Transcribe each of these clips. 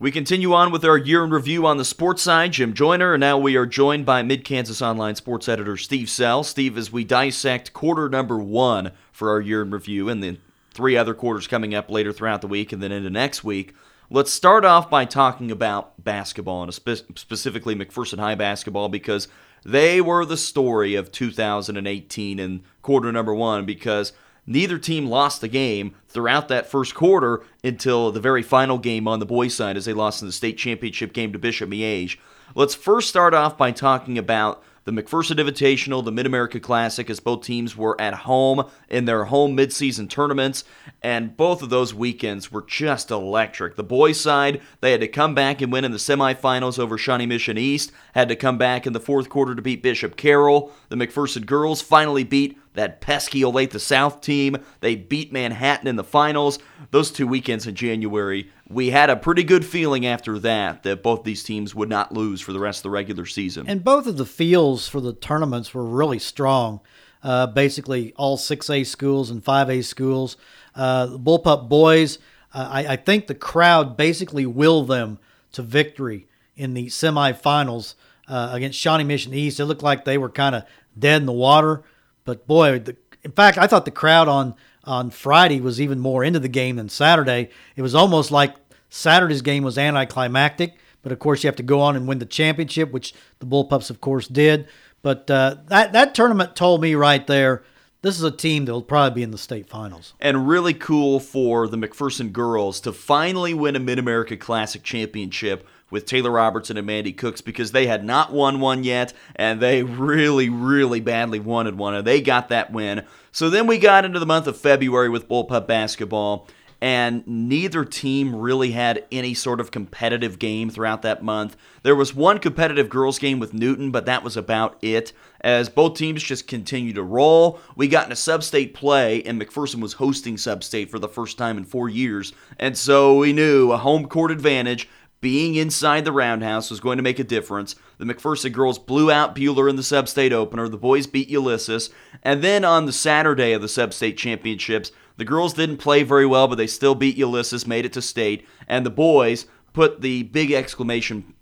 We continue on with our year in review on the sports side. Jim Joyner, and now we are joined by Mid Kansas Online sports editor Steve Sell. Steve, as we dissect quarter number one for our year in review and the three other quarters coming up later throughout the week and then into next week, let's start off by talking about basketball and spe- specifically McPherson High basketball because they were the story of 2018 in quarter number one because – Neither team lost the game throughout that first quarter until the very final game on the boys' side as they lost in the state championship game to Bishop Miege. Let's first start off by talking about the McPherson Invitational, the Mid America Classic, as both teams were at home in their home midseason tournaments, and both of those weekends were just electric. The boys' side, they had to come back and win in the semifinals over Shawnee Mission East, had to come back in the fourth quarter to beat Bishop Carroll. The McPherson girls finally beat that pesky Olathe South team. They beat Manhattan in the finals. Those two weekends in January, we had a pretty good feeling after that that both these teams would not lose for the rest of the regular season. And both of the fields for the tournaments were really strong. Uh, basically, all 6A schools and 5A schools. Uh, the Bullpup boys, uh, I, I think the crowd basically willed them to victory in the semifinals uh, against Shawnee Mission East. It looked like they were kind of dead in the water. But boy, the, in fact, I thought the crowd on on Friday was even more into the game than Saturday. It was almost like Saturday's game was anticlimactic. But of course, you have to go on and win the championship, which the Bullpups, of course, did. But uh, that that tournament told me right there this is a team that will probably be in the state finals. And really cool for the McPherson girls to finally win a Mid America Classic championship with Taylor Robertson and Mandy Cooks because they had not won one yet, and they really, really badly wanted one, and they got that win. So then we got into the month of February with Bullpup basketball, and neither team really had any sort of competitive game throughout that month. There was one competitive girls game with Newton, but that was about it. As both teams just continued to roll, we got into sub-state play, and McPherson was hosting sub-state for the first time in four years, and so we knew a home court advantage being inside the roundhouse was going to make a difference. The McPherson girls blew out Buhler in the sub-state opener. The boys beat Ulysses. And then on the Saturday of the sub-state championships, the girls didn't play very well, but they still beat Ulysses, made it to state. And the boys put the big exclamation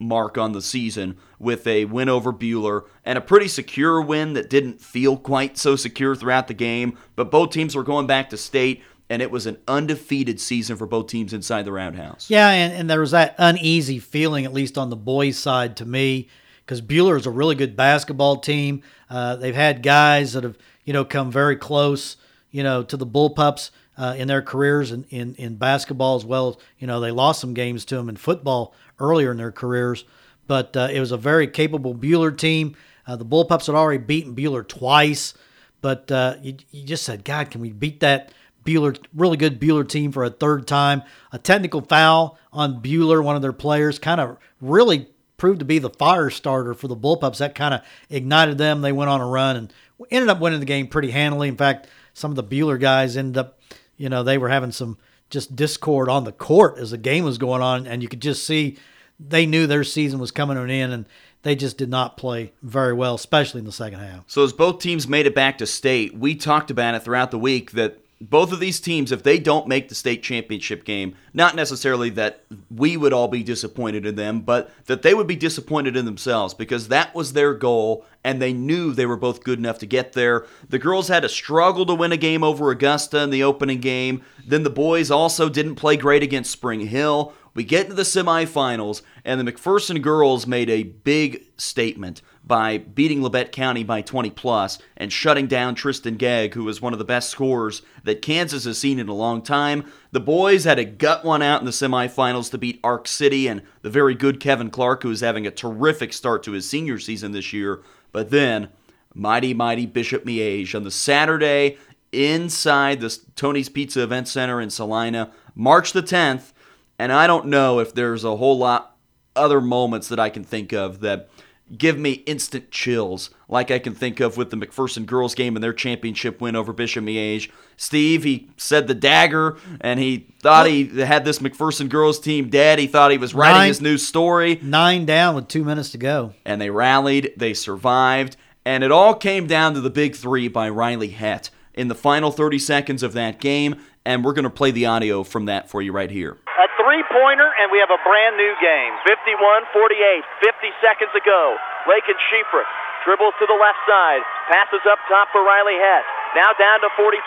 mark on the season with a win over Buhler and a pretty secure win that didn't feel quite so secure throughout the game. But both teams were going back to state and it was an undefeated season for both teams inside the roundhouse. Yeah, and, and there was that uneasy feeling, at least on the boys' side, to me, because Buhler is a really good basketball team. Uh, they've had guys that have, you know, come very close, you know, to the Bullpups uh, in their careers in, in, in basketball as well. You know, they lost some games to them in football earlier in their careers, but uh, it was a very capable Buhler team. Uh, the Bullpups had already beaten Buhler twice, but uh, you, you just said, God, can we beat that? Buhler, really good Buhler team for a third time. A technical foul on Buhler, one of their players, kind of really proved to be the fire starter for the Bullpups. That kind of ignited them. They went on a run and ended up winning the game pretty handily. In fact, some of the Buhler guys ended up, you know, they were having some just discord on the court as the game was going on, and you could just see they knew their season was coming to an end, and they just did not play very well, especially in the second half. So as both teams made it back to state, we talked about it throughout the week that both of these teams, if they don't make the state championship game, not necessarily that we would all be disappointed in them, but that they would be disappointed in themselves because that was their goal and they knew they were both good enough to get there. The girls had to struggle to win a game over Augusta in the opening game. Then the boys also didn't play great against Spring Hill. We get into the semifinals, and the McPherson girls made a big statement by beating Labette County by 20 plus and shutting down Tristan Gegg, who was one of the best scorers that Kansas has seen in a long time. The boys had a gut one out in the semifinals to beat Ark City and the very good Kevin Clark, who is having a terrific start to his senior season this year. But then, mighty, mighty Bishop Miege on the Saturday inside the Tony's Pizza Event Center in Salina, March the 10th. And I don't know if there's a whole lot other moments that I can think of that give me instant chills, like I can think of with the McPherson girls game and their championship win over Bishop Miege. Steve, he said the dagger, and he thought he had this McPherson girls team dead. He thought he was writing nine, his new story. Nine down with two minutes to go. And they rallied, they survived, and it all came down to the big three by Riley Hett in the final 30 seconds of that game, and we're going to play the audio from that for you right here. Three three-pointer, and we have a brand new game. 51-48, 50 seconds ago. Lakin Shifrick dribbles to the left side, passes up top for Riley Hett. Now down to 45.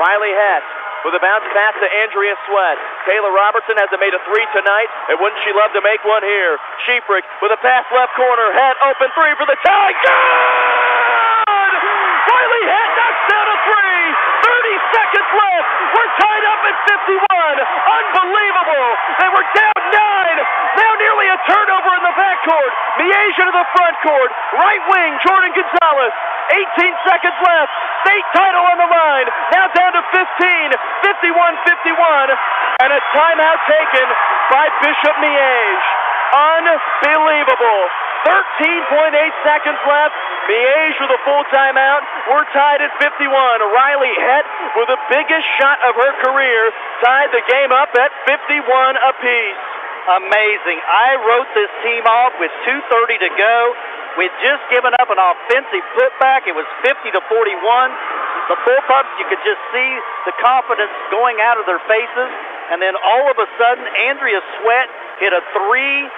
Riley Hett with a bounce pass to Andrea Sweat. Taylor Robertson hasn't made a three tonight, and wouldn't she love to make one here? Shifrick with a pass left corner. Hett open three for the tie. Good! Riley Hett knocks down a three. 30 seconds left. We're tied up at 51. Unbelievable. They were down nine. Now nearly a turnover in the backcourt. Miege into the front court. Right wing, Jordan Gonzalez. 18 seconds left. State title on the line. Now down to 15. 51-51. And a timeout taken by Bishop Miege. Unbelievable. 13.8 seconds left. Miege with a full timeout. We're tied at 51. Riley Hett with the biggest shot of her career tied the game up at 51 apiece. Amazing. I wrote this team off with 2.30 to go. We'd just given up an offensive putback. It was 50 to 41. The Bullpups, you could just see the confidence going out of their faces. And then all of a sudden, Andrea Sweat hit a three.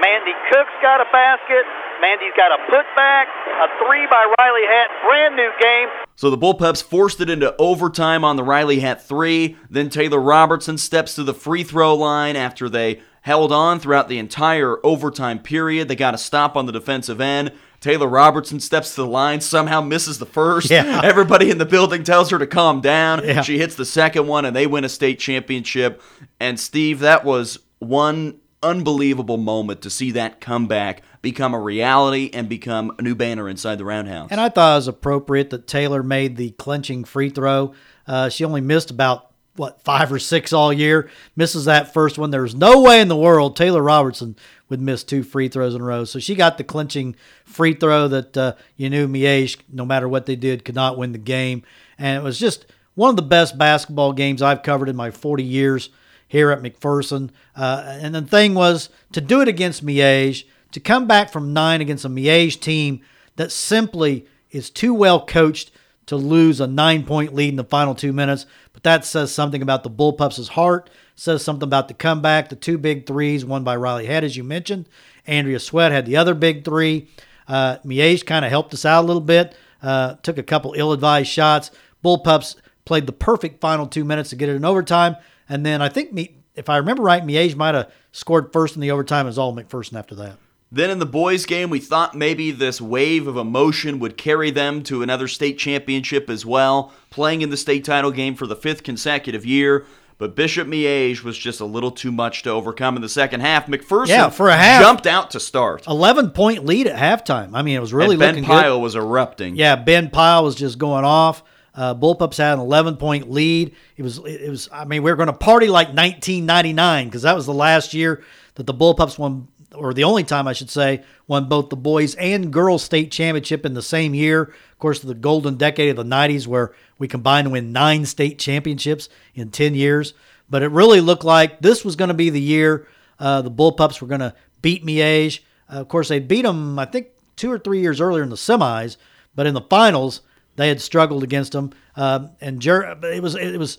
Mandy Cook's got a basket. Mandy's got a putback. A three by Riley Hett, Brand new game. So the Bullpups forced it into overtime on the Riley Hett three. Then Taylor Robertson steps to the free throw line after they held on throughout the entire overtime period. They got a stop on the defensive end. Taylor Robertson steps to the line, somehow misses the first. Yeah. Everybody in the building tells her to calm down. Yeah. She hits the second one, and they win a state championship. And Steve, that was one unbelievable moment to see that comeback become a reality and become a new banner inside the Roundhouse. And I thought it was appropriate that Taylor made the clinching free throw. Uh, she only missed about what five or six all year. Misses that first one. There's no way in the world Taylor Robertson would miss two free throws in a row. So she got the clinching free throw that uh, you knew Miege, no matter what they did, could not win the game. And it was just one of the best basketball games I've covered in my 40 years here at McPherson. Uh, and the thing was to do it against Miege, to come back from nine against a Miege team that simply is too well coached to lose a nine point lead in the final two minutes. But that says something about the Bullpups' heart, says something about the comeback, the two big threes, one by Riley Hett, as you mentioned. Andrea Sweat had the other big three. Uh, Miege kind of helped us out a little bit, uh, took a couple ill advised shots. Bullpups played the perfect final two minutes to get it in overtime. And then I think, me, if I remember right, Miege might have scored first in the overtime as all McPherson after that. Then in the boys' game, we thought maybe this wave of emotion would carry them to another state championship as well, playing in the state title game for the fifth consecutive year. But Bishop Miege was just a little too much to overcome in the second half. McPherson Yeah, for a half. jumped out to start. 11 point lead at halftime. I mean, it was really and Ben Pyle good. was erupting. Yeah, Ben Pyle was just going off. Uh, Bullpups had an 11 point lead. It was, it was. I mean, we were going to party like 1999 because that was the last year that the Bullpups won, or the only time I should say, won both the boys and girls state championship in the same year. Of course, the golden decade of the 90s where we combined to win nine state championships in 10 years. But it really looked like this was going to be the year uh, the Bullpups were going to beat Miege. Uh, of course, they beat them, I think, two or three years earlier in the semis, but in the finals they had struggled against them. Um, and Jer- it was it was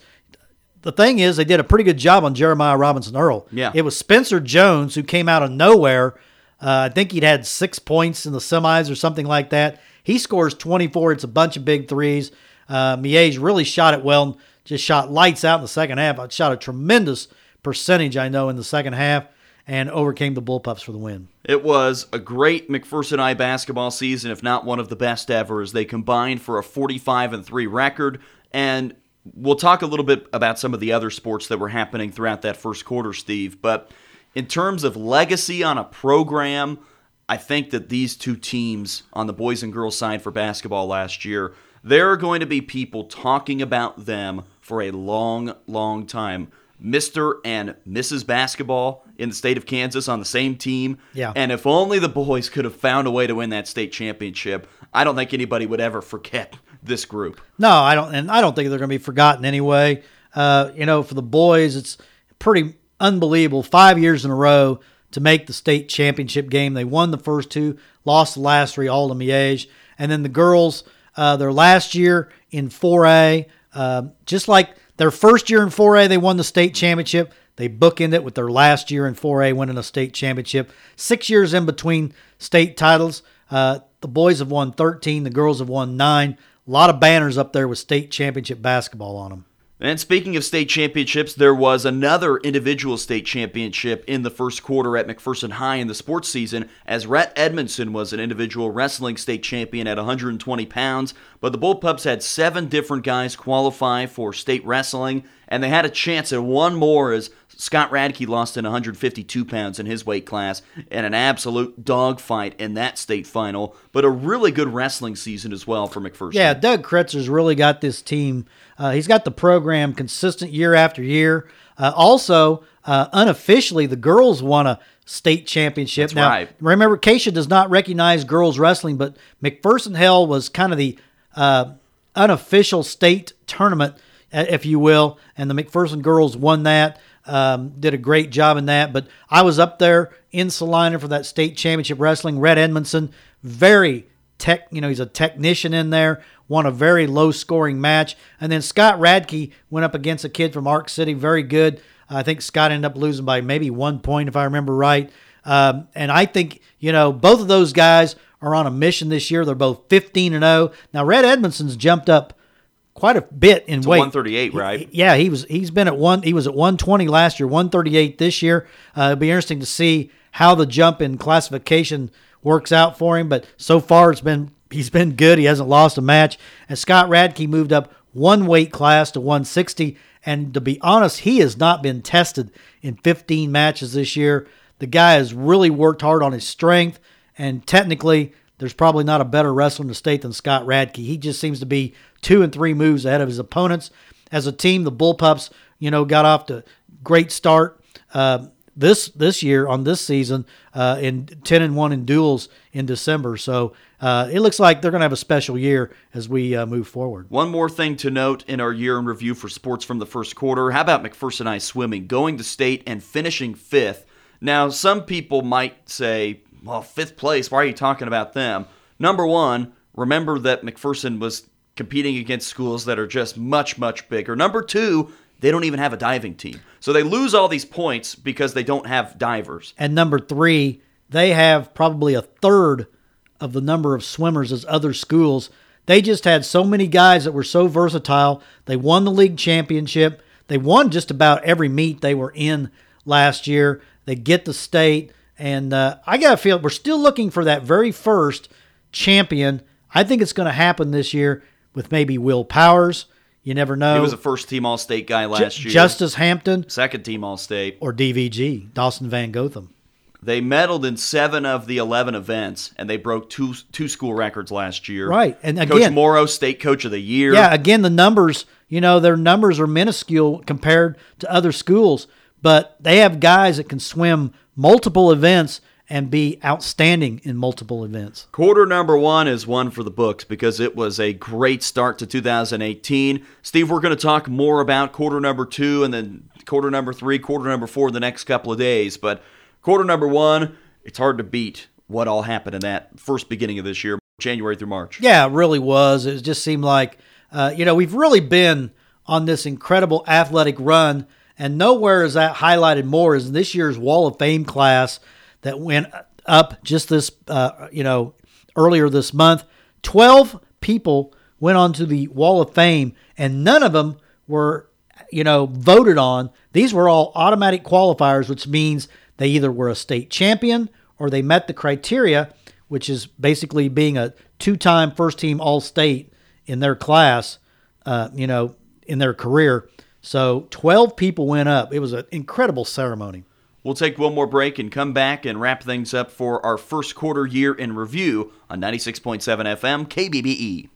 the thing is they did a pretty good job on Jeremiah Robinson Earl. Yeah. it was Spencer Jones who came out of nowhere. Uh, I think he'd had six points in the semis or something like that. He scores 24. It's a bunch of big threes. Uh, Miege really shot it well. Just shot lights out in the second half. I shot a tremendous percentage, I know, in the second half, and overcame the Bullpups for the win. It was a great McPherson I basketball season, if not one of the best ever, as they combined for a 45 and 3 record. And we'll talk a little bit about some of the other sports that were happening throughout that first quarter, Steve. But in terms of legacy on a program, I think that these two teams on the boys and girls side for basketball last year, there are going to be people talking about them for a long, long time. Mr. and Mrs. Basketball in the state of Kansas on the same team. Yeah. And if only the boys could have found a way to win that state championship, I don't think anybody would ever forget this group. No, I don't, and I don't think they're going to be forgotten anyway. Uh, you know, for the boys, it's pretty unbelievable. Five years in a row to make the state championship game. They won the first two, lost the last three, all to Miege. And then the girls, uh, their last year in 4A, uh, just like their first year in 4A, they won the state championship. They bookend it with their last year in 4A winning a state championship. Six years in between state titles. Uh, the boys have won 13, the girls have won nine. A lot of banners up there with state championship basketball on them. And speaking of state championships, there was another individual state championship in the first quarter at McPherson High in the sports season, as Rhett Edmondson was an individual wrestling state champion at 120 pounds. But the Bullpups had seven different guys qualify for state wrestling, and they had a chance at one more as Scott Radke lost in 152 pounds in his weight class in an absolute dogfight in that state final. But a really good wrestling season as well for McPherson. Yeah, Doug Kretzer's really got this team. Uh, he's got the program consistent year after year. Uh, also, uh, unofficially, the girls won a state championship. That's now, right. remember, KSHSAA does not recognize girls wrestling, but McPherson Hell was kind of the uh, unofficial state tournament, uh, if you will, and the McPherson girls won that. Um, did a great job in that, but I was up there in Salina for that state championship wrestling. Rhett Edmondson, very tech, you know, he's a technician in there. Won a very low scoring match, and then Scott Radke went up against a kid from Ark City, very good. I think Scott ended up losing by maybe one point, if I remember right. Um, and I think you know both of those guys are on a mission this year. They're both 15 and 0. Now Rhett Edmondson's jumped up quite a bit in weight. 138, right? He- yeah, he was. He's been at one. He was at 120 last year, 138 this year. Uh, it'll be interesting to see how the jump in classification works out for him. But so far, it's been he's been good. He hasn't lost a match. And Scott Radke moved up one weight class to 160. And to be honest, he has not been tested in 15 matches this year. The guy has really worked hard on his strength, and technically, there's probably not a better wrestler in the state than Scott Radke. He just seems to be two and three moves ahead of his opponents. As a team, the Bullpups, you know, got off to great start uh, this this year on this season uh, in ten and one in duels in December. So uh, it looks like they're going to have a special year as we uh, move forward. One more thing to note in our year in review for sports from the first quarter. How about McPherson High swimming, going to state and finishing fifth? Now, some people might say, well, fifth place, why are you talking about them? Number one, remember that McPherson was competing against schools that are just much, much bigger. Number two, they don't even have a diving team. So they lose all these points because they don't have divers. And number three, they have probably a third of the number of swimmers as other schools. They just had so many guys that were so versatile. They won the league championship. They won just about every meet they were in last year. They get the state. And uh, I got to feel we're still looking for that very first champion. I think it's going to happen this year with maybe Will Powers. You never know. He was a first team All State guy last Ju- year. Justice Hampton second team All State. or DVG, Dawson Van Gotham. They medaled in seven of the eleven events, and they broke two two school records last year. Right, and again, Coach Morrow, State Coach of the Year. Yeah, again, the numbers, you know, their numbers are minuscule compared to other schools, but they have guys that can swim multiple events and be outstanding in multiple events. Quarter number one is one for the books because it was a great start to 2018. Steve, we're going to talk more about quarter number two and then quarter number three, quarter number four the next couple of days. But quarter number one, it's hard to beat what all happened in that first beginning of this year, January through March. Yeah, it really was. It just seemed like, uh, you know, we've really been on this incredible athletic run, and nowhere is that highlighted more as this year's Wall of Fame class that went up just this, uh, you know, earlier this month. 12 people went onto the Wall of Fame, and none of them were, you know, voted on. These were all automatic qualifiers, which means they either were a state champion or they met the criteria, which is basically being a two-time first-team All-State in their class, uh, you know, in their career. So 12 people went up. It was an incredible ceremony. We'll take one more break and come back and wrap things up for our first quarter year in review on 96.7 FM KBBE.